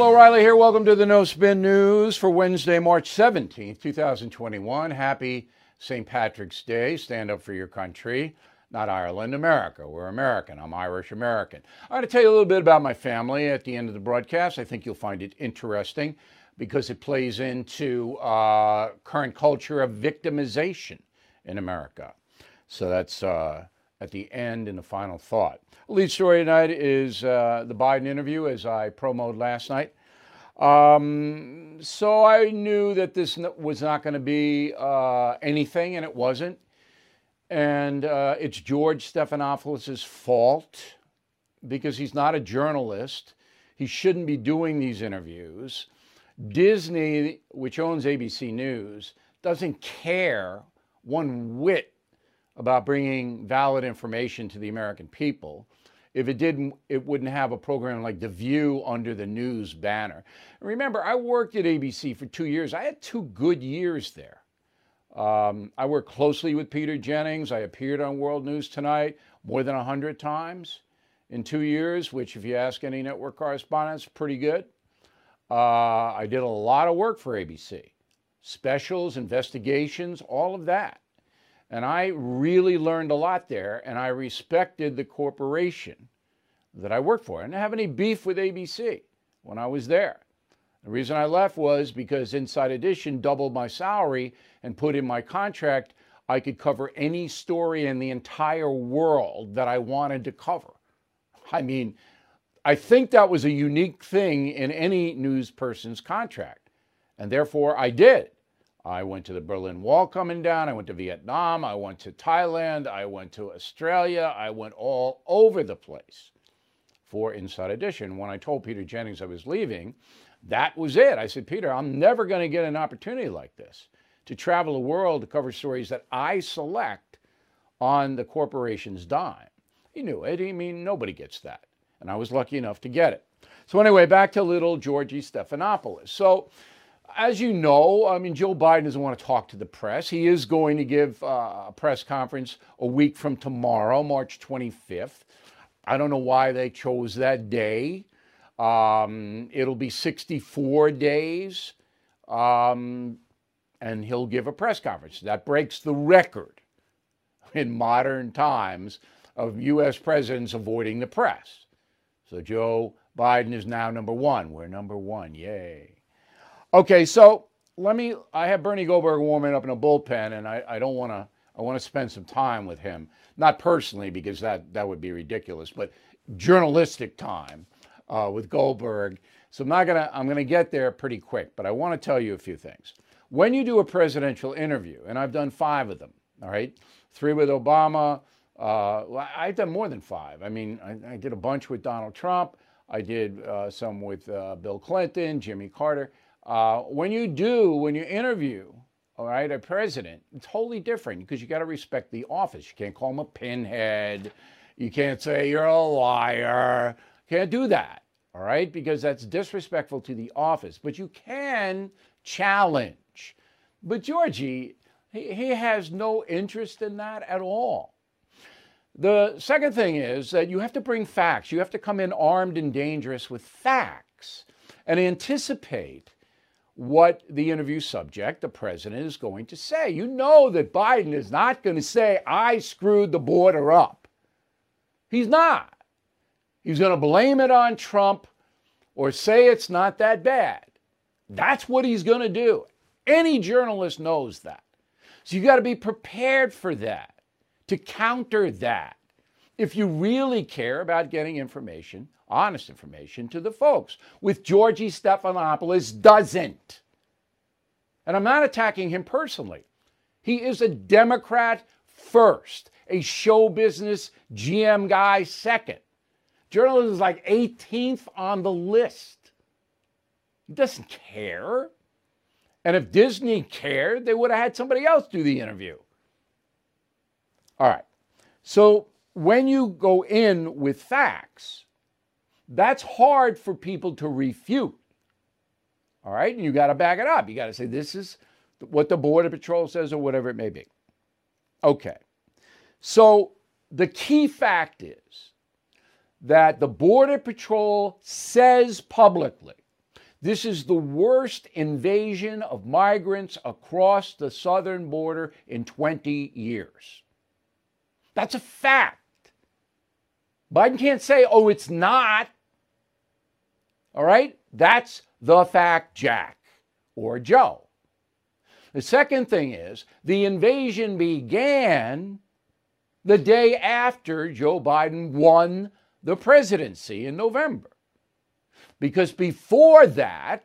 Bill O'Reilly here. Welcome to the No Spin News for Wednesday, March 17th, 2021. Happy St. Patrick's Day. Stand up for your country, not Ireland, America. We're American. I'm Irish American. I'm going to tell you a little bit about my family at the end of the broadcast. I think you'll find it interesting because it plays into uh, current culture of victimization in America. So that's uh, at the end in the final thought. Lead story tonight is uh, the Biden interview, as I promoted last night. Um, so I knew that this was not going to be uh, anything, and it wasn't. And uh, it's George Stephanopoulos' fault because he's not a journalist. He shouldn't be doing these interviews. Disney, which owns ABC News, doesn't care one whit about bringing valid information to the American people. If it didn't, it wouldn't have a program like The View under the news banner. Remember, I worked at ABC for two years. I had two good years there. Um, I worked closely with Peter Jennings. I appeared on World News Tonight more than 100 times in two years, which, if you ask any network correspondents, pretty good. Uh, I did a lot of work for ABC specials, investigations, all of that. And I really learned a lot there, and I respected the corporation that I worked for. I didn't have any beef with ABC when I was there. The reason I left was because Inside Edition doubled my salary and put in my contract I could cover any story in the entire world that I wanted to cover. I mean, I think that was a unique thing in any news person's contract, and therefore I did. I went to the Berlin Wall coming down. I went to Vietnam. I went to Thailand. I went to Australia. I went all over the place for Inside Edition. When I told Peter Jennings I was leaving, that was it. I said, Peter, I'm never going to get an opportunity like this to travel the world to cover stories that I select on the corporation's dime. He knew it. I mean, nobody gets that. And I was lucky enough to get it. So, anyway, back to little Georgie Stephanopoulos. So, as you know, I mean, Joe Biden doesn't want to talk to the press. He is going to give uh, a press conference a week from tomorrow, March 25th. I don't know why they chose that day. Um, it'll be 64 days, um, and he'll give a press conference. That breaks the record in modern times of U.S. presidents avoiding the press. So Joe Biden is now number one. We're number one. Yay. Okay, so let me. I have Bernie Goldberg warming up in a bullpen, and I, I don't want to. I want to spend some time with him, not personally because that that would be ridiculous, but journalistic time uh, with Goldberg. So I'm not gonna. I'm gonna get there pretty quick, but I want to tell you a few things. When you do a presidential interview, and I've done five of them, all right, three with Obama. Uh, I've done more than five. I mean, I, I, did a bunch with Donald Trump. I did uh, some with uh, Bill Clinton, Jimmy Carter. Uh, when you do, when you interview, all right, a president, it's totally different because you got to respect the office. You can't call him a pinhead. You can't say you're a liar. Can't do that, all right, because that's disrespectful to the office. But you can challenge. But Georgie, he, he has no interest in that at all. The second thing is that you have to bring facts. You have to come in armed and dangerous with facts and anticipate what the interview subject, the president, is going to say. You know that Biden is not going to say, I screwed the border up. He's not. He's going to blame it on Trump or say it's not that bad. That's what he's going to do. Any journalist knows that. So you got to be prepared for that, to counter that. If you really care about getting information honest information to the folks, with Georgie Stephanopoulos doesn't. And I'm not attacking him personally. He is a Democrat first, a show business GM guy second. Journalism is like 18th on the list. He doesn't care. And if Disney cared, they would have had somebody else do the interview. All right. So when you go in with facts, that's hard for people to refute. All right. And you got to back it up. You got to say, this is what the Border Patrol says or whatever it may be. Okay. So the key fact is that the Border Patrol says publicly This is the worst invasion of migrants across the southern border in 20 years. That's a fact. Biden can't say, oh, it's not. All right? That's the fact, Jack or Joe. The second thing is the invasion began the day after Joe Biden won the presidency in November. Because before that,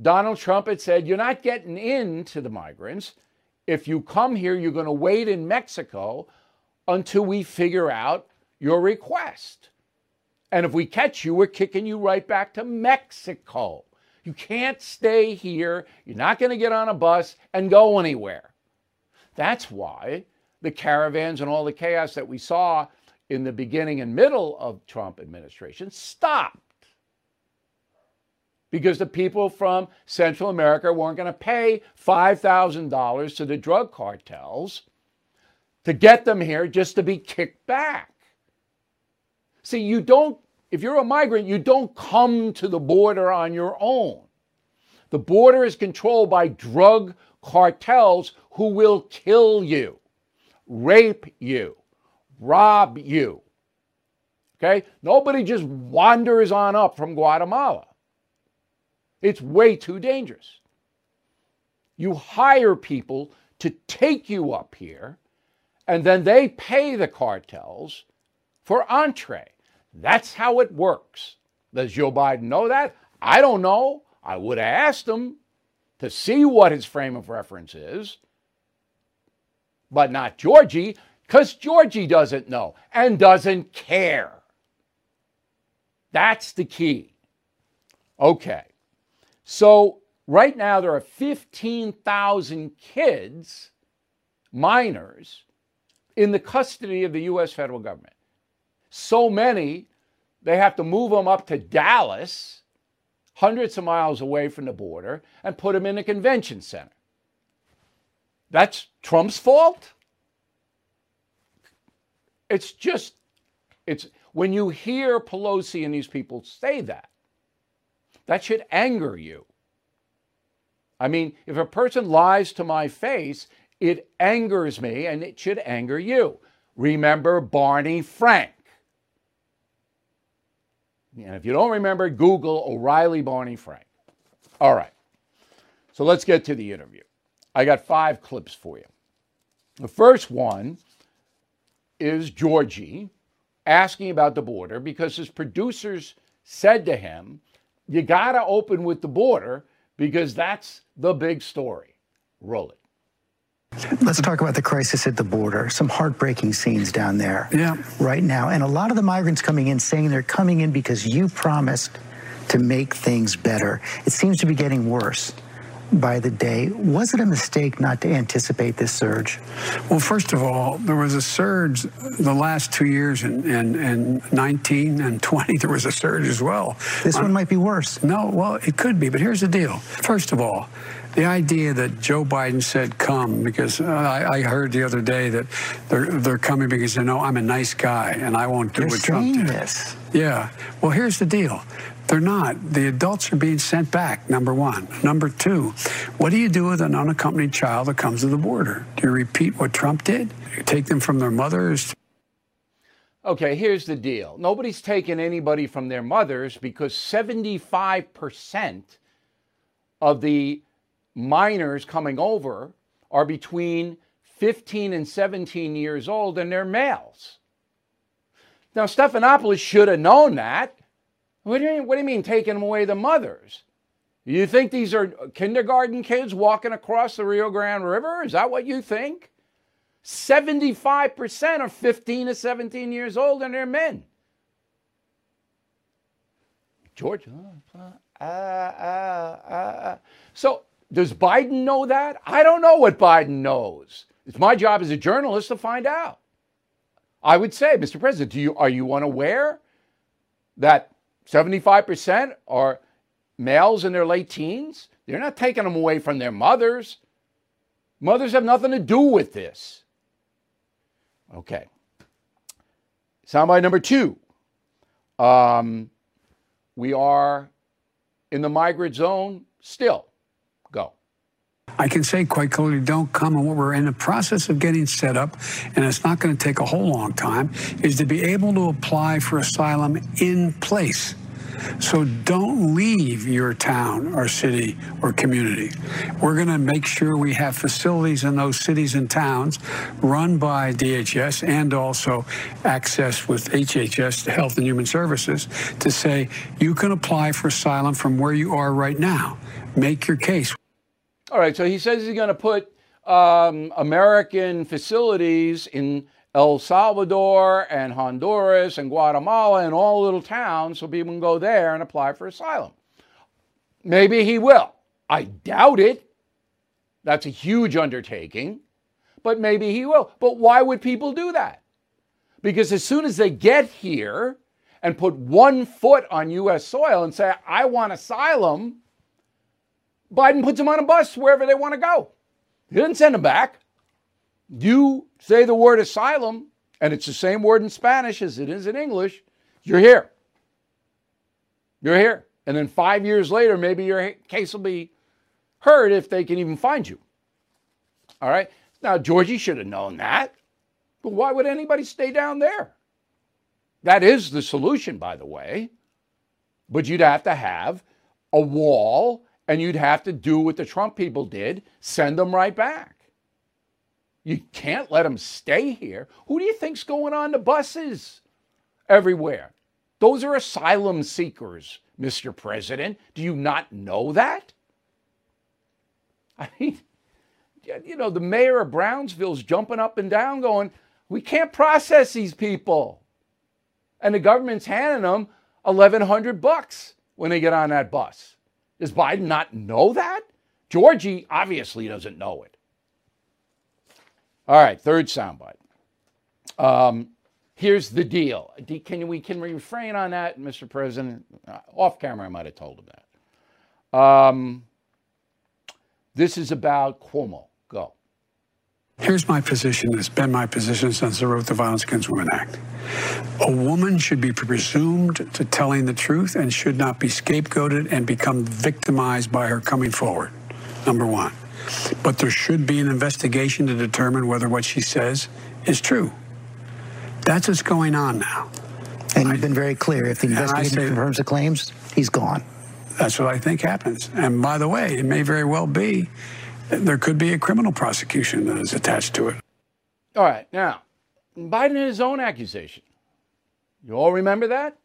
Donald Trump had said, You're not getting into the migrants. If you come here, you're going to wait in Mexico until we figure out your request. And if we catch you, we're kicking you right back to Mexico. You can't stay here. You're not going to get on a bus and go anywhere. That's why the caravans and all the chaos that we saw in the beginning and middle of Trump administration stopped. Because the people from Central America weren't going to pay $5,000 to the drug cartels to get them here just to be kicked back. See, you don't, if you're a migrant, you don't come to the border on your own. The border is controlled by drug cartels who will kill you, rape you, rob you. Okay? Nobody just wanders on up from Guatemala. It's way too dangerous. You hire people to take you up here, and then they pay the cartels for entree. That's how it works. Does Joe Biden know that? I don't know. I would have asked him to see what his frame of reference is, but not Georgie, because Georgie doesn't know and doesn't care. That's the key. Okay. So, right now, there are 15,000 kids, minors, in the custody of the U.S. federal government so many, they have to move them up to Dallas, hundreds of miles away from the border, and put them in a convention center. That's Trump's fault? It's just, it's when you hear Pelosi and these people say that, that should anger you. I mean, if a person lies to my face, it angers me and it should anger you. Remember Barney Frank. And if you don't remember, Google O'Reilly Barney Frank. All right. So let's get to the interview. I got five clips for you. The first one is Georgie asking about the border because his producers said to him, You got to open with the border because that's the big story. Roll it. Let's talk about the crisis at the border. Some heartbreaking scenes down there yeah. right now. And a lot of the migrants coming in saying they're coming in because you promised to make things better. It seems to be getting worse by the day. Was it a mistake not to anticipate this surge? Well, first of all, there was a surge the last two years in, in, in 19 and 20. There was a surge as well. This one might be worse. No, well, it could be. But here's the deal. First of all, the idea that Joe Biden said come because uh, I, I, heard the other day that they're they're coming because they know I'm a nice guy and I won't do they're what Trump did. This. Yeah. Well, here's the deal. They're not. The adults are being sent back, number one. Number two, what do you do with an unaccompanied child that comes to the border? Do you repeat what Trump did? You take them from their mothers? Okay, here's the deal. Nobody's taken anybody from their mothers because 75% of the minors coming over are between 15 and 17 years old and they're males. Now, Stephanopoulos should have known that. What do, you, mean, what do you mean taking away the mothers? You think these are kindergarten kids walking across the Rio Grande River? Is that what you think? 75% are 15 to 17 years old and they're men. George, uh, uh, uh, uh, uh. so does Biden know that? I don't know what Biden knows. It's my job as a journalist to find out. I would say, Mr. President, do you are you unaware that 75% are males in their late teens? They're not taking them away from their mothers. Mothers have nothing to do with this. Okay. Soundbite number two. Um, we are in the migrant zone, still. I can say quite clearly, don't come. And what we're in the process of getting set up, and it's not going to take a whole long time, is to be able to apply for asylum in place. So don't leave your town or city or community. We're going to make sure we have facilities in those cities and towns run by DHS and also access with HHS, Health and Human Services, to say you can apply for asylum from where you are right now. Make your case. All right, so he says he's going to put um, American facilities in El Salvador and Honduras and Guatemala and all little towns so people can go there and apply for asylum. Maybe he will. I doubt it. That's a huge undertaking, but maybe he will. But why would people do that? Because as soon as they get here and put one foot on U.S. soil and say, I want asylum, Biden puts them on a bus wherever they want to go. He didn't send them back. You say the word asylum, and it's the same word in Spanish as it is in English, you're here. You're here. And then five years later, maybe your case will be heard if they can even find you. All right. Now, Georgie should have known that. But why would anybody stay down there? That is the solution, by the way. But you'd have to have a wall and you'd have to do what the Trump people did send them right back. You can't let them stay here. Who do you think's going on the buses everywhere? Those are asylum seekers, Mr. President. Do you not know that? I mean, you know, the mayor of Brownsville's jumping up and down going, we can't process these people. And the government's handing them 1100 bucks when they get on that bus. Does Biden not know that? Georgie obviously doesn't know it. All right, third soundbite. Um, here's the deal. Can we can refrain on that, Mr. President? Uh, off camera, I might have told him that. Um, this is about Cuomo. Here's my position. It's been my position since I wrote the Violence Against Women Act. A woman should be presumed to telling the truth and should not be scapegoated and become victimized by her coming forward. Number one. But there should be an investigation to determine whether what she says is true. That's what's going on now. And you've been very clear. If the investigation say, confirms the claims, he's gone. That's what I think happens. And by the way, it may very well be there could be a criminal prosecution that is attached to it. All right. Now, Biden had his own accusation. You all remember that?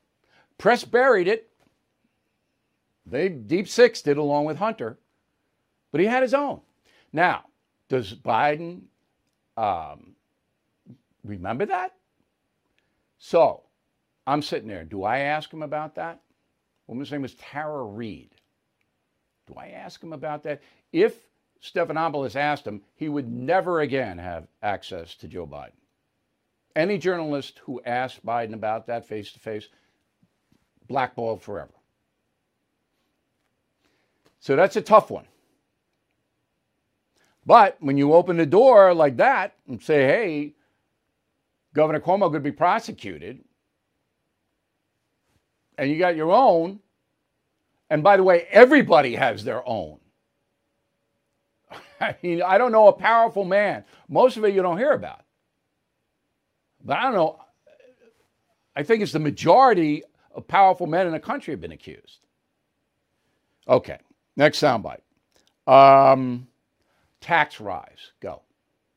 Press buried it. They deep sixed it along with Hunter, but he had his own. Now, does Biden um, remember that? So I'm sitting there. Do I ask him about that? Woman's name was Tara Reade. Do I ask him about that? If Stephanopoulos asked him, he would never again have access to Joe Biden. Any journalist who asked Biden about that face to face, blackballed forever. So that's a tough one. But when you open the door like that and say, hey, Governor Cuomo could be prosecuted, and you got your own, and by the way, everybody has their own. I mean, I don't know a powerful man. Most of it you don't hear about. But I don't know. I think it's the majority of powerful men in the country have been accused. Okay, next soundbite. Um, tax rise. Go.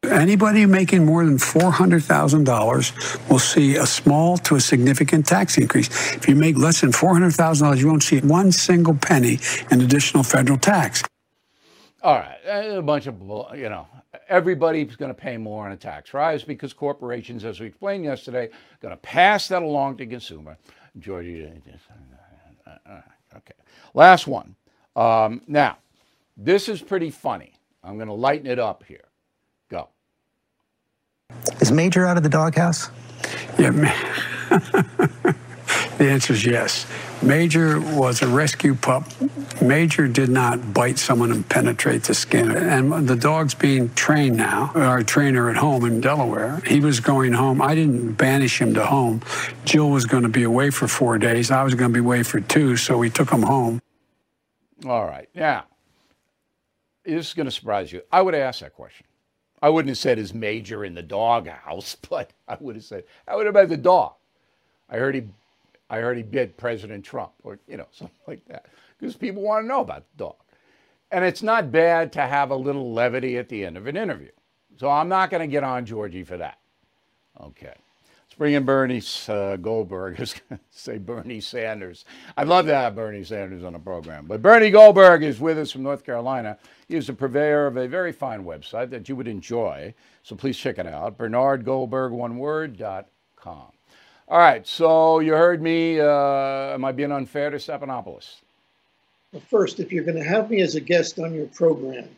Anybody making more than $400,000 will see a small to a significant tax increase. If you make less than $400,000, you won't see one single penny in additional federal tax. All right, a bunch of, you know, everybody's going to pay more on a tax rise because corporations, as we explained yesterday, are going to pass that along to consumer. Georgia, okay. Last one. Um, now, this is pretty funny. I'm going to lighten it up here. Go. Is Major out of the doghouse? Yeah. the answer is yes. Major was a rescue pup. Major did not bite someone and penetrate the skin. And the dog's being trained now. Our trainer at home in Delaware, he was going home. I didn't banish him to home. Jill was going to be away for four days. I was going to be away for two, so we took him home. All right. Now, this is going to surprise you. I would have asked that question. I wouldn't have said his major in the doghouse, but I would have said, I would have bet the dog. I heard he, I heard he bid President Trump, or you know, something like that, because people want to know about the dog. And it's not bad to have a little levity at the end of an interview. So I'm not going to get on Georgie for that. Okay. Let's bring in Bernie uh, Goldberg. I was going to say Bernie Sanders. I'd love to have Bernie Sanders on the program. But Bernie Goldberg is with us from North Carolina. He is the purveyor of a very fine website that you would enjoy. So please check it out. BernardGoldberg.com. All right. So you heard me. Uh, am I being unfair to Stephanopoulos? Well, first, if you're going to have me as a guest on your program,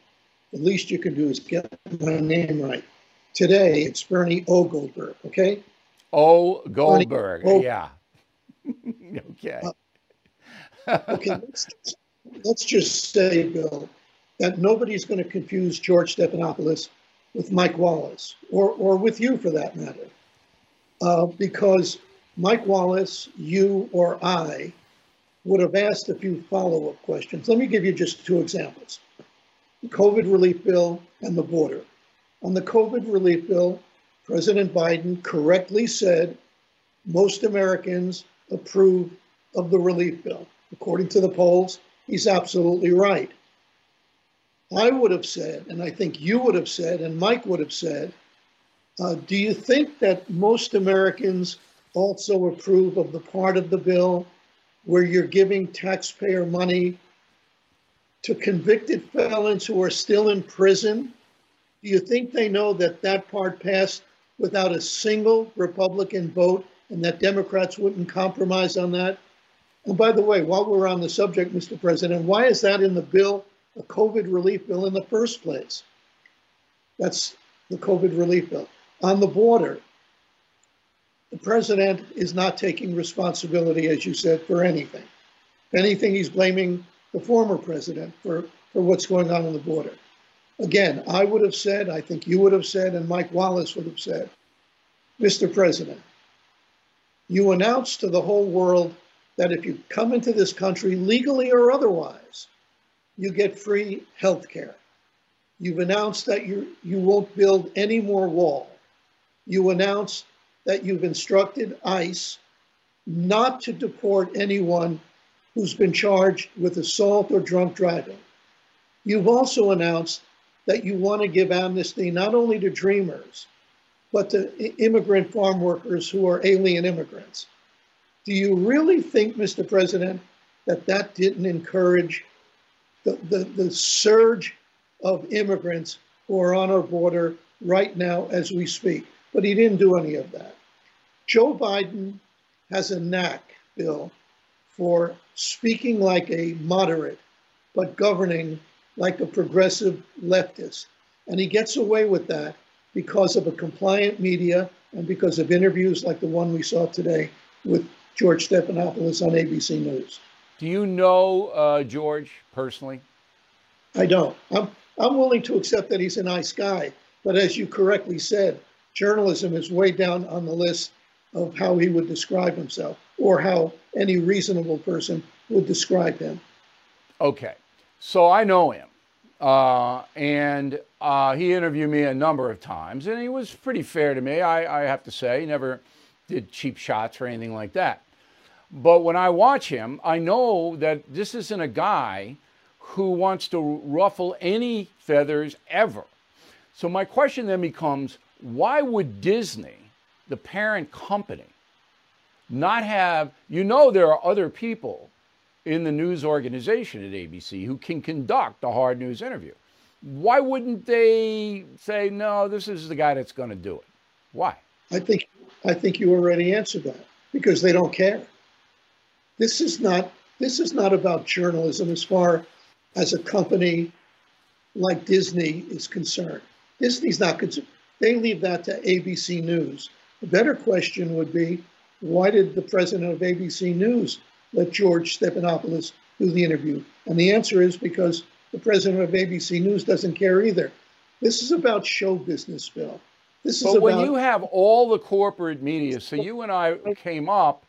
the least you can do is get my name right. Today, it's Bernie O. Goldberg, okay? O. Goldberg, o- yeah. okay. Uh, okay, let's, let's just say, Bill, that nobody's going to confuse George Stephanopoulos with Mike Wallace, or, or with you for that matter. Uh, because Mike Wallace, you, or I would have asked a few follow up questions. Let me give you just two examples the COVID relief bill and the border. On the COVID relief bill, President Biden correctly said most Americans approve of the relief bill. According to the polls, he's absolutely right. I would have said, and I think you would have said, and Mike would have said, uh, do you think that most Americans also approve of the part of the bill where you're giving taxpayer money to convicted felons who are still in prison? Do you think they know that that part passed without a single Republican vote and that Democrats wouldn't compromise on that? And by the way, while we're on the subject, Mr. President, why is that in the bill, a COVID relief bill in the first place? That's the COVID relief bill. On the border, the president is not taking responsibility, as you said, for anything. If anything, he's blaming the former president for, for what's going on on the border. Again, I would have said, I think you would have said, and Mike Wallace would have said, Mr. President, you announced to the whole world that if you come into this country legally or otherwise, you get free health care. You've announced that you, you won't build any more wall. You announced that you've instructed ICE not to deport anyone who's been charged with assault or drunk driving. You've also announced that you want to give amnesty not only to dreamers, but to immigrant farm workers who are alien immigrants. Do you really think, Mr. President, that that didn't encourage the, the, the surge of immigrants who are on our border right now as we speak? But he didn't do any of that. Joe Biden has a knack, Bill, for speaking like a moderate, but governing like a progressive leftist. And he gets away with that because of a compliant media and because of interviews like the one we saw today with George Stephanopoulos on ABC News. Do you know uh, George personally? I don't. I'm, I'm willing to accept that he's a nice guy. But as you correctly said, journalism is way down on the list of how he would describe himself or how any reasonable person would describe him. Okay. So I know him. Uh, and uh, he interviewed me a number of times, and he was pretty fair to me, I, I have to say. He never did cheap shots or anything like that. But when I watch him, I know that this isn't a guy who wants to ruffle any feathers ever. So my question then becomes why would Disney the parent company not have, you know, there are other people in the news organization at ABC who can conduct a hard news interview. Why wouldn't they say, no, this is the guy that's going to do it? Why? I think, I think you already answered that because they don't care. This is not, this is not about journalism as far as a company like Disney is concerned. Disney's not concerned. They leave that to ABC News the better question would be, why did the president of ABC News let George Stephanopoulos do the interview? And the answer is because the president of ABC News doesn't care either. This is about show business, Bill. This is but about. when you have all the corporate media, so you and I came up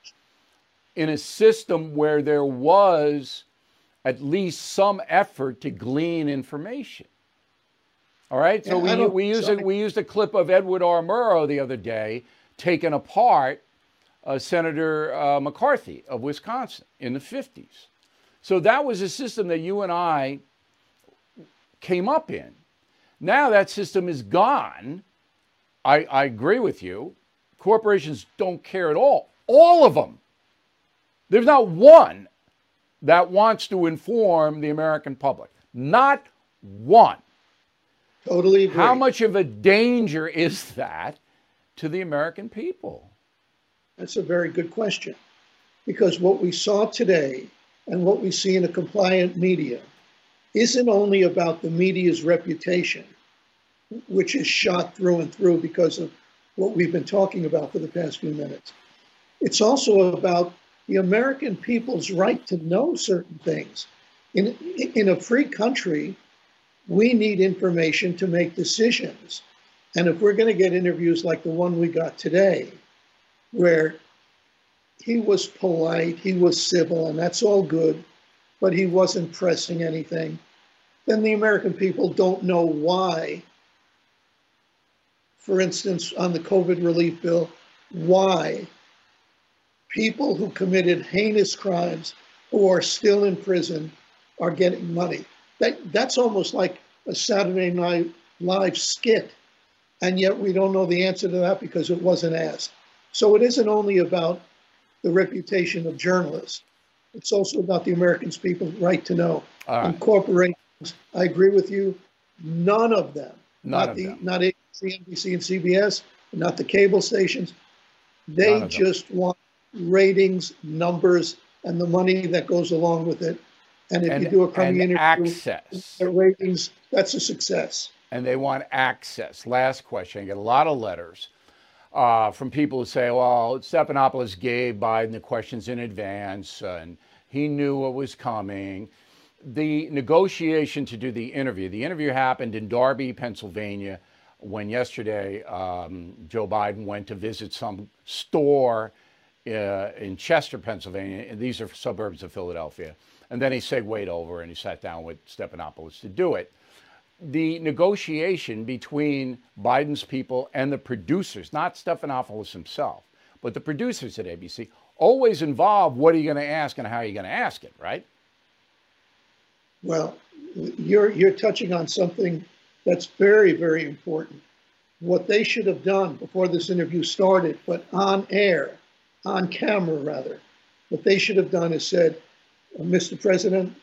in a system where there was at least some effort to glean information. All right. So Yeah, we, we used a, we used a clip of Edward R. Murrow the other day taking apart uh, Senator uh, McCarthy of Wisconsin in the 50s. So that was a system that you and I came up in. Now that system is gone. I, I agree with you. Corporations don't care at all. All of them. There's not one that wants to inform the American public. Not one. Totally agree. How much of a danger is that to the American people? That's a very good question. Because what we saw today and what we see in a compliant media isn't only about the media's reputation, which is shot through and through because of what we've been talking about for the past few minutes. It's also about the American people's right to know certain things. In, in a free country, we need information to make decisions. And if we're going to get interviews like the one we got today, where he was polite, he was civil, and that's all good, but he wasn't pressing anything, then the American people don't know why. For instance, on the COVID relief bill, why people who committed heinous crimes who are still in prison are getting money. That, that's almost like a Saturday Night Live skit, and yet we don't know the answer to that because it wasn't asked. So it isn't only about the reputation of journalists. It's also about the Americans' people's right to know. Right. And corporations, I agree with you. None of them, None not of the them. not ABC, NBC, and CBS, not the cable stations, they just want ratings, numbers, and the money that goes along with it. And if And, you do a and interview, access. the ratings, that's a success. and they want access. Last question. I get a lot of letters uh, from people who say, well, Stephanopoulos gave Biden the questions in advance and he knew what was coming. The negotiation to do the interview, the interview happened in Darby, Pennsylvania, when yesterday um, Joe Biden went to visit some store uh, in Chester, Pennsylvania. And these are suburbs of Philadelphia. And then he segued over and he sat down with Stephanopoulos to do it the negotiation between Biden's people and the producers, not Stephanopoulos himself, but the producers at ABC, always involve what are you going to ask and how are you going to ask it, right? Well, you're you're touching on something that's very very important. What they should have done before this interview started, but on air, on camera rather, what they should have done is said, "Mr. President,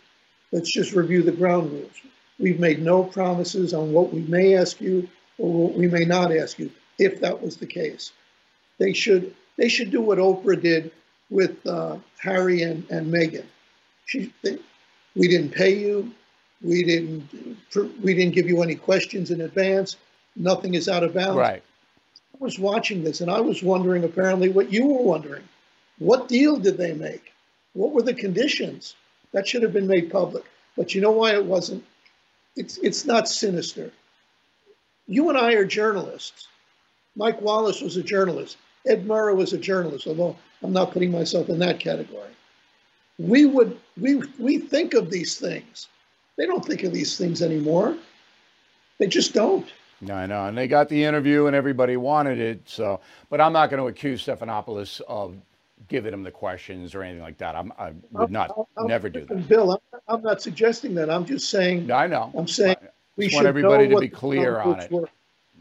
let's just review the ground rules. We've made no promises on what we may ask you or what we may not ask you, if that was the case." They should they should do what Oprah did with uh, Harry and, and Meghan. She they, we didn't pay you. We didn't. We didn't give you any questions in advance. Nothing is out of bounds. Right. I was watching this and I was wondering, apparently, what you were wondering. What deal did they make? What were the conditions? That should have been made public. But you know why it wasn't? It's it's not sinister. You and I are journalists. Mike Wallace was a journalist. Ed Murrow was a journalist, although I'm not putting myself in that category we would we we think of these things. They don't think of these things anymore. They just don't. No, I know. And they got the interview and everybody wanted it. So, but I'm not going to accuse Stephanopoulos of giving him the questions or anything like that. I'm, I would not, I'm- I'm- never do that. Bill, I'm, I'm not suggesting that. I'm just saying. No, I know. I'm saying I we want everybody to be clear on it. were.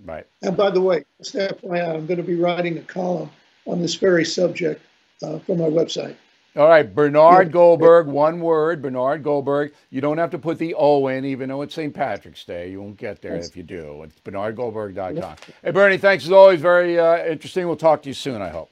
Right. And by the way, just FYI, I'm going to be writing a column on this very subject uh, for my website. All right, Bernard Goldberg, one word, Bernard Goldberg. You don't have to put the O in, even though it's St. Patrick's Day. You won't get there if you do. It's bernardgoldberg.com. Hey, Bernie, thanks as always. Very uh, interesting. We'll talk to you soon, I hope.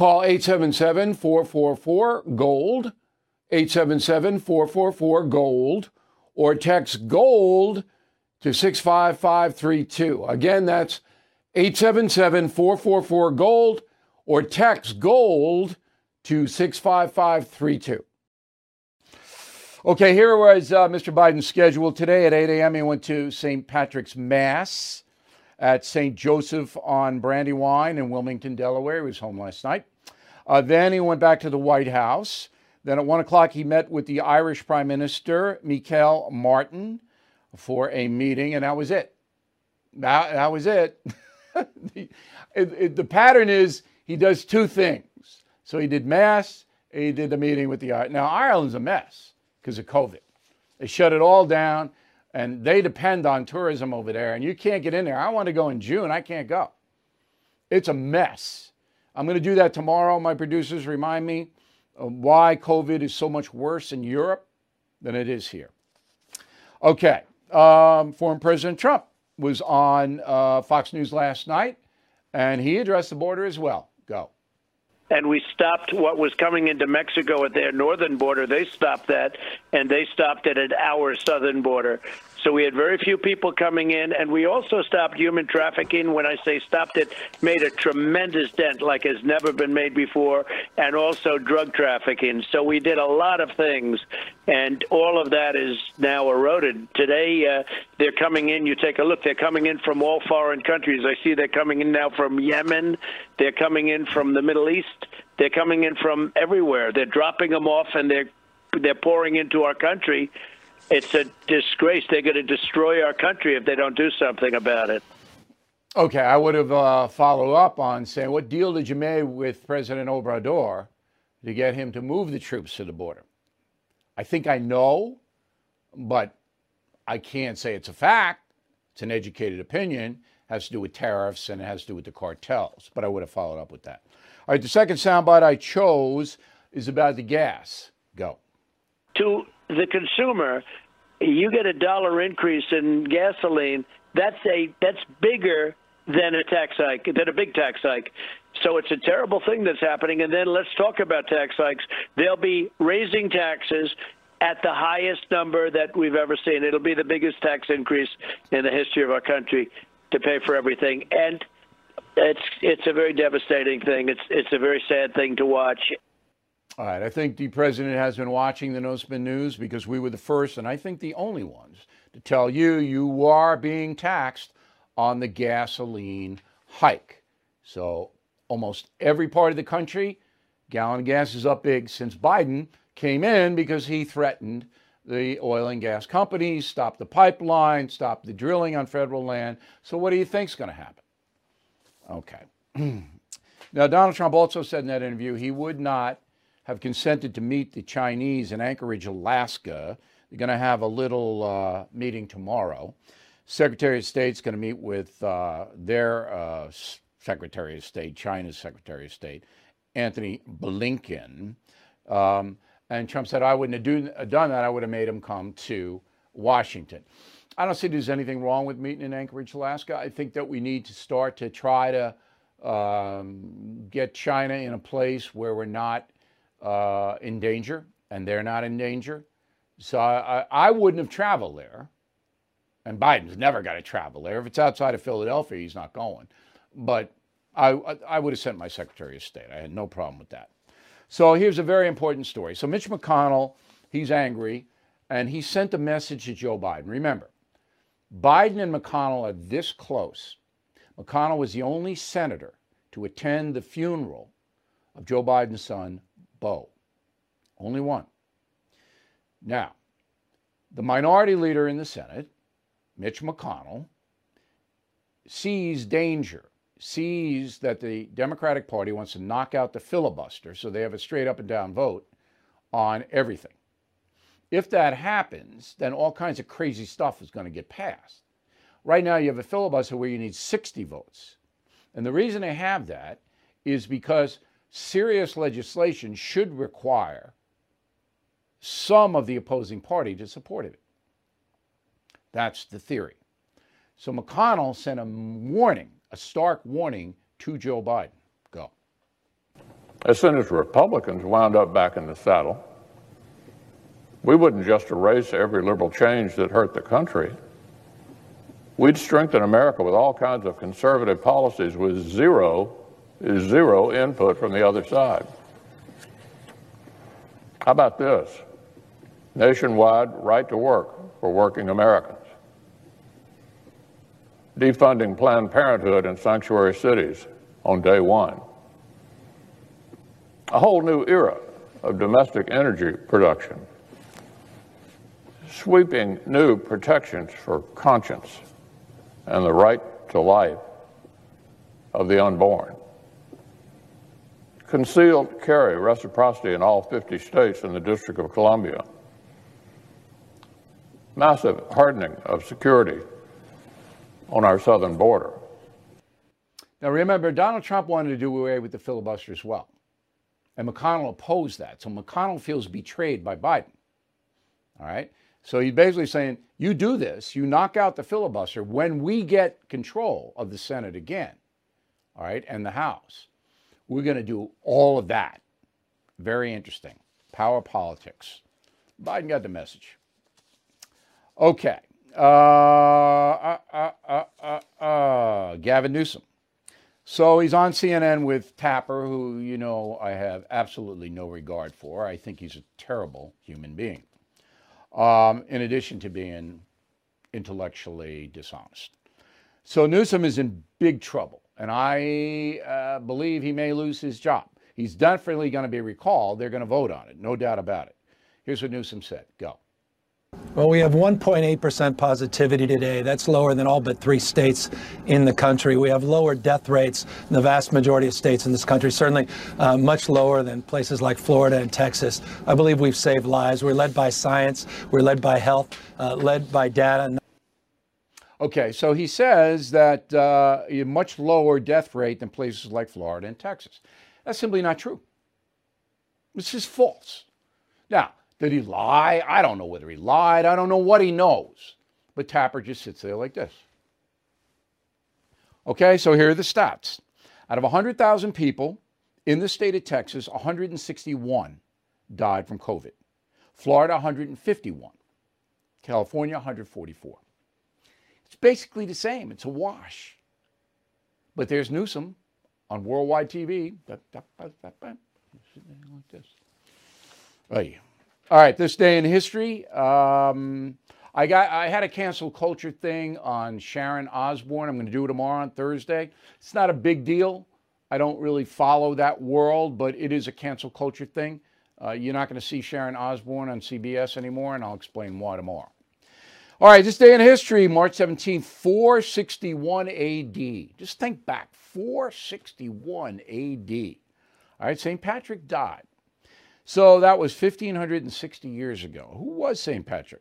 Call 877 444 GOLD, 877 444 GOLD, or text GOLD to 65532. Again, that's 877 444 GOLD, or text GOLD to 65532. Okay, here was uh, Mr. Biden's schedule today at 8 a.m. He went to St. Patrick's Mass at St. Joseph on Brandywine in Wilmington, Delaware. He was home last night. Uh, then he went back to the White House. Then at 1 o'clock, he met with the Irish Prime Minister, Michel Martin, for a meeting, and that was it. That, that was it. the, it, it. The pattern is he does two things. So he did Mass, he did the meeting with the Irish. Now, Ireland's a mess because of COVID. They shut it all down and they depend on tourism over there, and you can't get in there. I want to go in June, I can't go. It's a mess. I'm going to do that tomorrow. My producers remind me why COVID is so much worse in Europe than it is here. Okay, um, former President Trump was on uh, Fox News last night, and he addressed the border as well. Go and we stopped what was coming into Mexico at their northern border. They stopped that, and they stopped it at our southern border. So we had very few people coming in, and we also stopped human trafficking. When I say stopped it, made a tremendous dent like has never been made before, and also drug trafficking. So we did a lot of things, and all of that is now eroded. Today, uh, they're coming in. You take a look. They're coming in from all foreign countries. I see they're coming in now from Yemen. They're coming in from the Middle East. They're coming in from everywhere. They're dropping them off, and they're they're pouring into our country it's a disgrace. They're going to destroy our country if they don't do something about it. Okay, I would have uh, followed up on saying, what deal did you make with President Obrador to get him to move the troops to the border? I think I know, but I can't say it's a fact. It's an educated opinion. It has to do with tariffs and it has to do with the cartels. But I would have followed up with that. All right, the second soundbite I chose is about the gas. Go. To the consumer, you get a dollar increase in gasoline. That's a that's bigger than a tax hike, than a big tax hike. So it's a terrible thing that's happening. And then let's talk about tax hikes. They'll be raising taxes at the highest number that we've ever seen. It'll be the biggest tax increase in the history of our country to pay for everything. And it's it's a very devastating thing. It's it's a very sad thing to watch. All right. I think the president has been watching the No Spin News because we were the first, and I think the only ones, to tell you you are being taxed on the gasoline hike. So almost every part of the country, gallon of gas is up big since Biden came in because he threatened the oil and gas companies, stop the pipeline, stop the drilling on federal land. So what do you think is going to happen? Okay. now, Donald Trump also said in that interview he would not have consented to meet the Chinese in Anchorage, Alaska. They're going to have a little uh, meeting tomorrow. Secretary of State's going to meet with uh, their uh, Secretary of State, China's Secretary of State, Antony Blinken. Um, and Trump said, I wouldn't have do, done that. I would have made him come to Washington. I don't see there's anything wrong with meeting in Anchorage, Alaska. I think that we need to start to try to um, get China in a place where we're not uh, in danger and they're not in danger. So I, I wouldn't have traveled there. And Biden's never got to travel there. If it's outside of Philadelphia, he's not going. But I, I would have sent my Secretary of State. I had no problem with that. So here's a very important story. So Mitch McConnell, he's angry, and he sent a message to Joe Biden. Remember, Biden and McConnell are this close. McConnell was the only senator to attend the funeral of Joe Biden's son, Beau. Only one. Now, the minority leader in the Senate, Mitch McConnell, sees danger, sees that the Democratic Party wants to knock out the filibuster so they have a straight up and down vote on everything. if that happens, then all kinds of crazy stuff is going to get passed. Right now, you have a filibuster where you need 60 votes. And the reason they have that is because serious legislation should require some of the opposing party to support it. That's the theory. So McConnell sent a warning, a stark warning to Joe Biden. Go. As soon as Republicans wound up back in the saddle, we wouldn't just erase every liberal change that hurt the country. We'd strengthen America with all kinds of conservative policies with zero, zero input from the other side. How about this? Nationwide right to work for working Americans. Defunding Planned Parenthood in sanctuary cities on day one. A whole new era of domestic energy production. Sweeping new protections for conscience and the right to life of the unborn. Concealed carry reciprocity in all 50 states and the District of Columbia. Massive hardening of security on our southern border. Now, remember, Donald Trump wanted to do away with the filibuster as well. And McConnell opposed that. So McConnell feels betrayed by Biden. All right. So he's basically saying, you do this, you knock out the filibuster when we get control of the Senate again, all right, and the House. We're going to do all of that. Very interesting. Power politics. Biden got the message. Okay. Uh, uh, uh, uh, uh, uh, Gavin Newsom. So he's on CNN with Tapper, who, you know, I have absolutely no regard for. I think he's a terrible human being um, in addition to being intellectually dishonest. So Newsom is in big trouble, and I uh, believe he may lose his job. He's definitely going to be recalled. They're going to vote on it, no doubt about it. Here's what Newsom said. Go. Well, we have 1.8% positivity today. That's lower than all but three states in the country. We have lower death rates in the vast majority of states in this country, certainly uh, much lower than places like Florida and Texas. I believe we've saved lives. We're led by science, we're led by health, uh, led by data. Okay, so he says that uh, a much lower death rate than places like Florida and Texas. That's simply not true. This is false. Now, did he lie? I don't know whether he lied. I don't know what he knows. But Tapper just sits there like this. Okay, so here are the stats. Out of 100,000 people in the state of Texas, 161 died from COVID. Florida, 151. California, 144. It's basically the same. It's a wash. But there's Newsom on worldwide TV. Like this. All right, this day in history. Um, I got I had a cancel culture thing on Sharon Osbourne. I'm going to do it tomorrow on Thursday. It's not a big deal. I don't really follow that world, but it is a cancel culture thing. Uh, you're not going to see Sharon Osbourne on CBS anymore, and I'll explain why tomorrow. All right, this day in history, March 17, 461 AD. Just think back, 461 AD. All right, St. Patrick died. So that was 1560 years ago. Who was St. Patrick?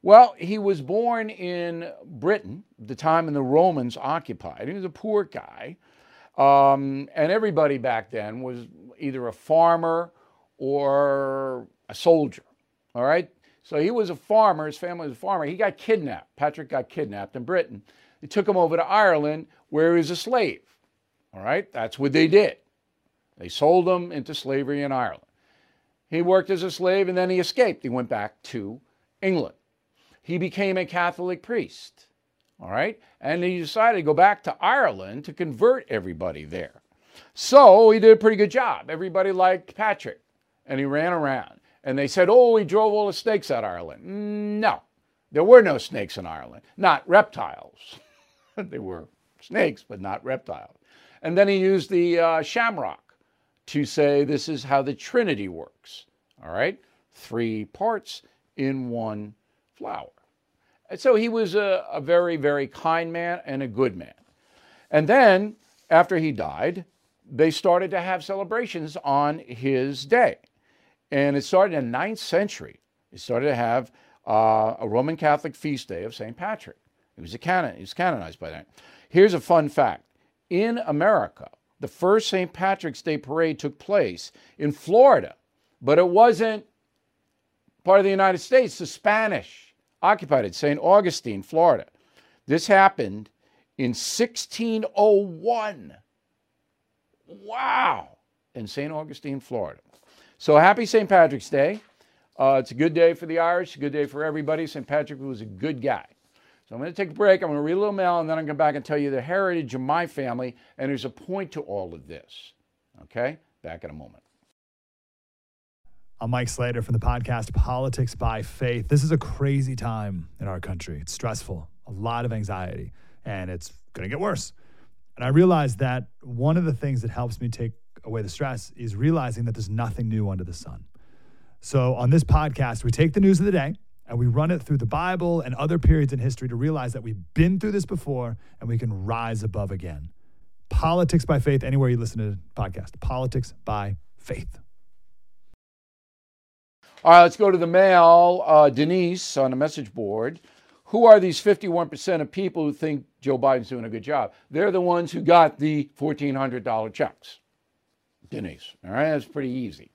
Well, he was born in Britain, the time when the Romans occupied. He was a poor guy. Um, and everybody back then was either a farmer or a soldier. All right? So he was a farmer. His family was a farmer. He got kidnapped. Patrick got kidnapped in Britain. They took him over to Ireland where he was a slave. All right? That's what they did. They sold him into slavery in Ireland. He worked as a slave and then he escaped. He went back to England. He became a Catholic priest. All right. And he decided to go back to Ireland to convert everybody there. So he did a pretty good job. Everybody liked Patrick and he ran around. And they said, oh, he drove all the snakes out of Ireland. No, there were no snakes in Ireland, not reptiles. they were snakes, but not reptiles. And then he used the uh, shamrock to say this is how the Trinity works. All right? Three parts in one flower. And so he was a, a very, very kind man and a good man. And then, after he died, they started to have celebrations on his day. And it started in the ninth century. It started to have uh, a Roman Catholic feast day of St. Patrick. He was a canon. He was canonized by then. Here's a fun fact: in America, the first St. Patrick's Day parade took place in Florida, but it wasn't part of the United States. The Spanish occupied it, St. Augustine, Florida. This happened in 1601. Wow! In St. Augustine, Florida. So happy St. Patrick's Day. Uh, it's a good day for the Irish, a good day for everybody. St. Patrick was a good guy. So I'm going to take a break. I'm going to read a little mail, and then I'm going to come back and tell you the heritage of my family. And there's a point to all of this. Okay? Back in a moment. I'm Mike Slater from the podcast Politics by Faith. This is a crazy time in our country. It's stressful, a lot of anxiety, and it's going to get worse. And I realized that one of the things that helps me take away the stress is realizing that there's nothing new under the sun. So on this podcast, we take the news of the day and we run it through the Bible and other periods in history to realize that we've been through this before and we can rise above again. Politics by Faith, anywhere you listen to the podcast. Politics by Faith. All right, let's go to the mail. Uh, Denise on the message board. Who are these 51% of people who think Joe Biden's doing a good job? They're the ones who got the $1,400 checks. Denise. All right, that's pretty easy.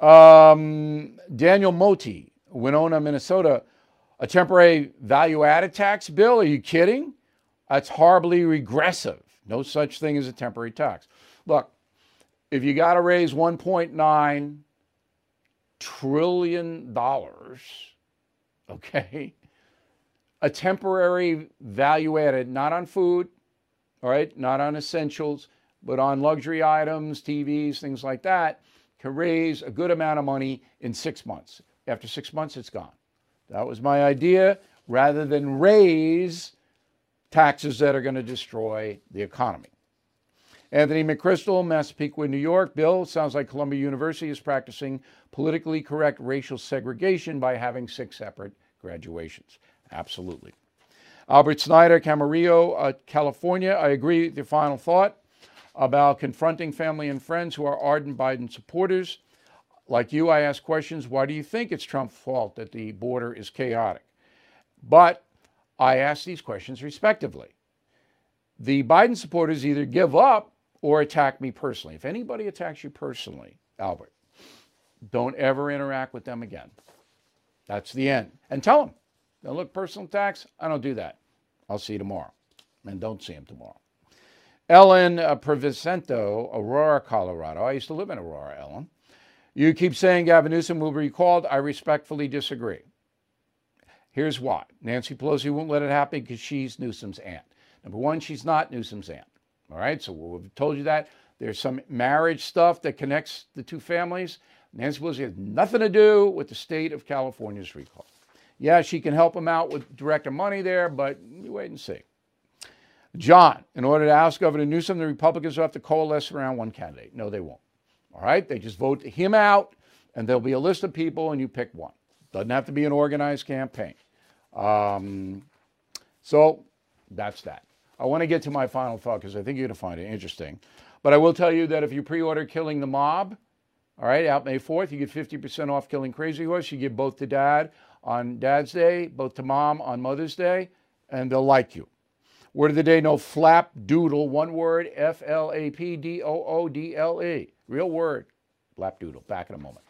Um, Daniel Moti, Winona, Minnesota. A temporary value added tax bill? Are you kidding? That's horribly regressive. No such thing as a temporary tax. Look, if you got to raise 1.9 trillion dollars, okay, a temporary value added, not on food, all right, not on essentials, but on luxury items, TVs, things like that, can raise a good amount of money in six months. After six months, it's gone. That was my idea rather than raise taxes that are going to destroy the economy. Anthony McChrystal, Massapequa, New York. Bill, sounds like Columbia University is practicing politically correct racial segregation by having six separate graduations. Absolutely. Albert Snyder, Camarillo, uh, California. I agree with your final thought about confronting family and friends who are ardent Biden supporters. Like you, I ask questions why do you think it's Trump's fault that the border is chaotic? But I ask these questions respectively. The Biden supporters either give up or attack me personally. If anybody attacks you personally, Albert, don't ever interact with them again. That's the end. And tell them, now look, personal attacks, I don't do that. I'll see you tomorrow. And don't see him tomorrow. Ellen uh, Previcento, Aurora, Colorado. I used to live in Aurora, Ellen. You keep saying Gavin Newsom will be recalled. I respectfully disagree. Here's why Nancy Pelosi won't let it happen because she's Newsom's aunt. Number one, she's not Newsom's aunt. All right, so we've told you that. There's some marriage stuff that connects the two families. Nancy Pelosi has nothing to do with the state of California's recall. Yeah, she can help him out with director money there, but you wait and see. John, in order to oust Governor Newsom, the Republicans will have to coalesce around one candidate. No, they won't. All right? They just vote him out, and there'll be a list of people, and you pick one. Doesn't have to be an organized campaign. Um, so that's that. I want to get to my final thought because I think you're going to find it interesting. But I will tell you that if you pre order Killing the Mob, all right, out May 4th, you get 50% off Killing Crazy Horse. You give both to dad on Dad's Day, both to mom on Mother's Day, and they'll like you. Word of the day, no flap doodle, one word, F L A P D O O D L E. Real word, flap doodle. Back in a moment.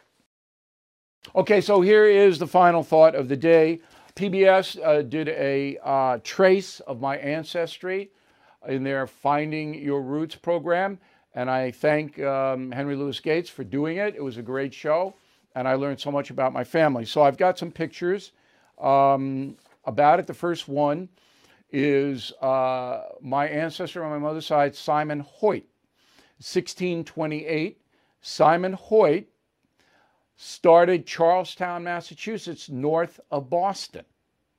Okay, so here is the final thought of the day. PBS uh, did a uh, trace of my ancestry in their Finding Your Roots program, and I thank um, Henry Louis Gates for doing it. It was a great show, and I learned so much about my family. So I've got some pictures um, about it. The first one is uh, my ancestor on my mother's side, Simon Hoyt. 1628, Simon Hoyt started Charlestown, Massachusetts, north of Boston.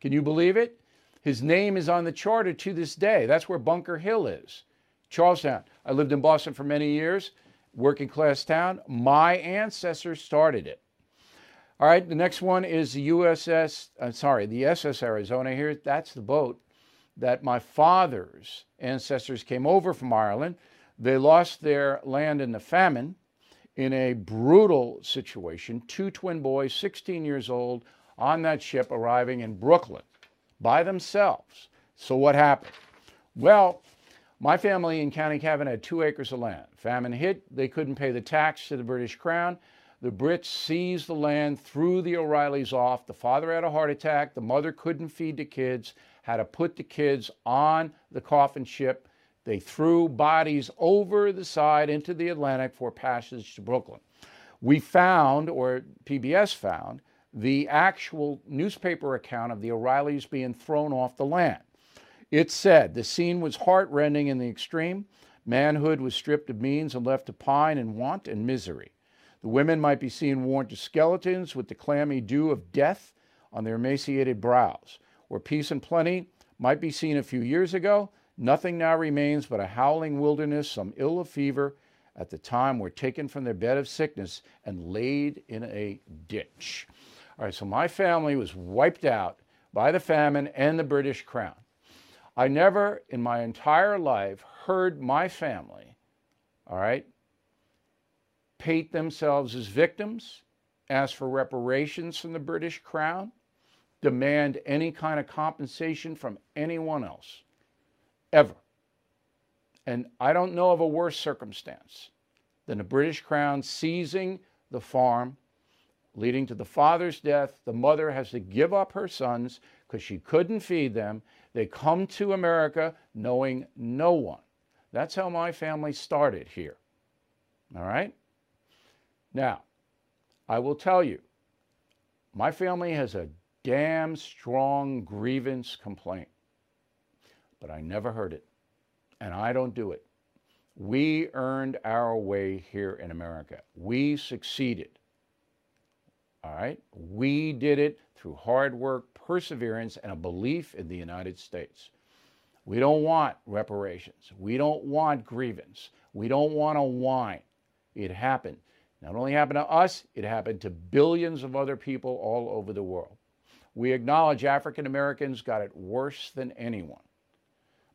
Can you believe it? His name is on the charter to this day. That's where Bunker Hill is, Charlestown. I lived in Boston for many years, working class town. My ancestors started it. All right, the next one is the USS, uh, sorry, the SS Arizona here. That's the boat that my father's ancestors came over from Ireland. They lost their land in the famine in a brutal situation. Two twin boys, 16 years old, on that ship arriving in Brooklyn by themselves. So, what happened? Well, my family in County Cavan had two acres of land. Famine hit, they couldn't pay the tax to the British Crown. The Brits seized the land, threw the O'Reillys off. The father had a heart attack. The mother couldn't feed the kids, had to put the kids on the coffin ship. They threw bodies over the side into the Atlantic for passage to Brooklyn. We found, or PBS found, the actual newspaper account of the O'Reillys being thrown off the land. It said the scene was heartrending in the extreme. Manhood was stripped of means and left to pine in want and misery. The women might be seen worn to skeletons with the clammy dew of death on their emaciated brows. Where peace and plenty might be seen a few years ago, nothing now remains but a howling wilderness, some ill of fever at the time were taken from their bed of sickness and laid in a ditch. All right, so my family was wiped out by the famine and the British crown. I never in my entire life heard my family, all right, paint themselves as victims, ask for reparations from the British Crown, demand any kind of compensation from anyone else, ever. And I don't know of a worse circumstance than the British Crown seizing the farm, leading to the father's death. The mother has to give up her sons because she couldn't feed them. They come to America knowing no one. That's how my family started here. All right? Now, I will tell you, my family has a damn strong grievance complaint, but I never heard it, and I don't do it. We earned our way here in America. We succeeded. All right? We did it through hard work, perseverance, and a belief in the United States. We don't want reparations. We don't want grievance. We don't want to whine. It happened. Not only happened to us, it happened to billions of other people all over the world. We acknowledge African Americans got it worse than anyone.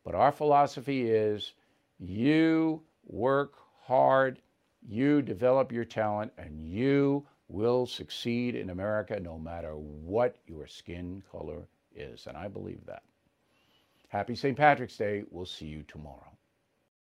But our philosophy is you work hard, you develop your talent, and you will succeed in America no matter what your skin color is. And I believe that. Happy St. Patrick's Day. We'll see you tomorrow.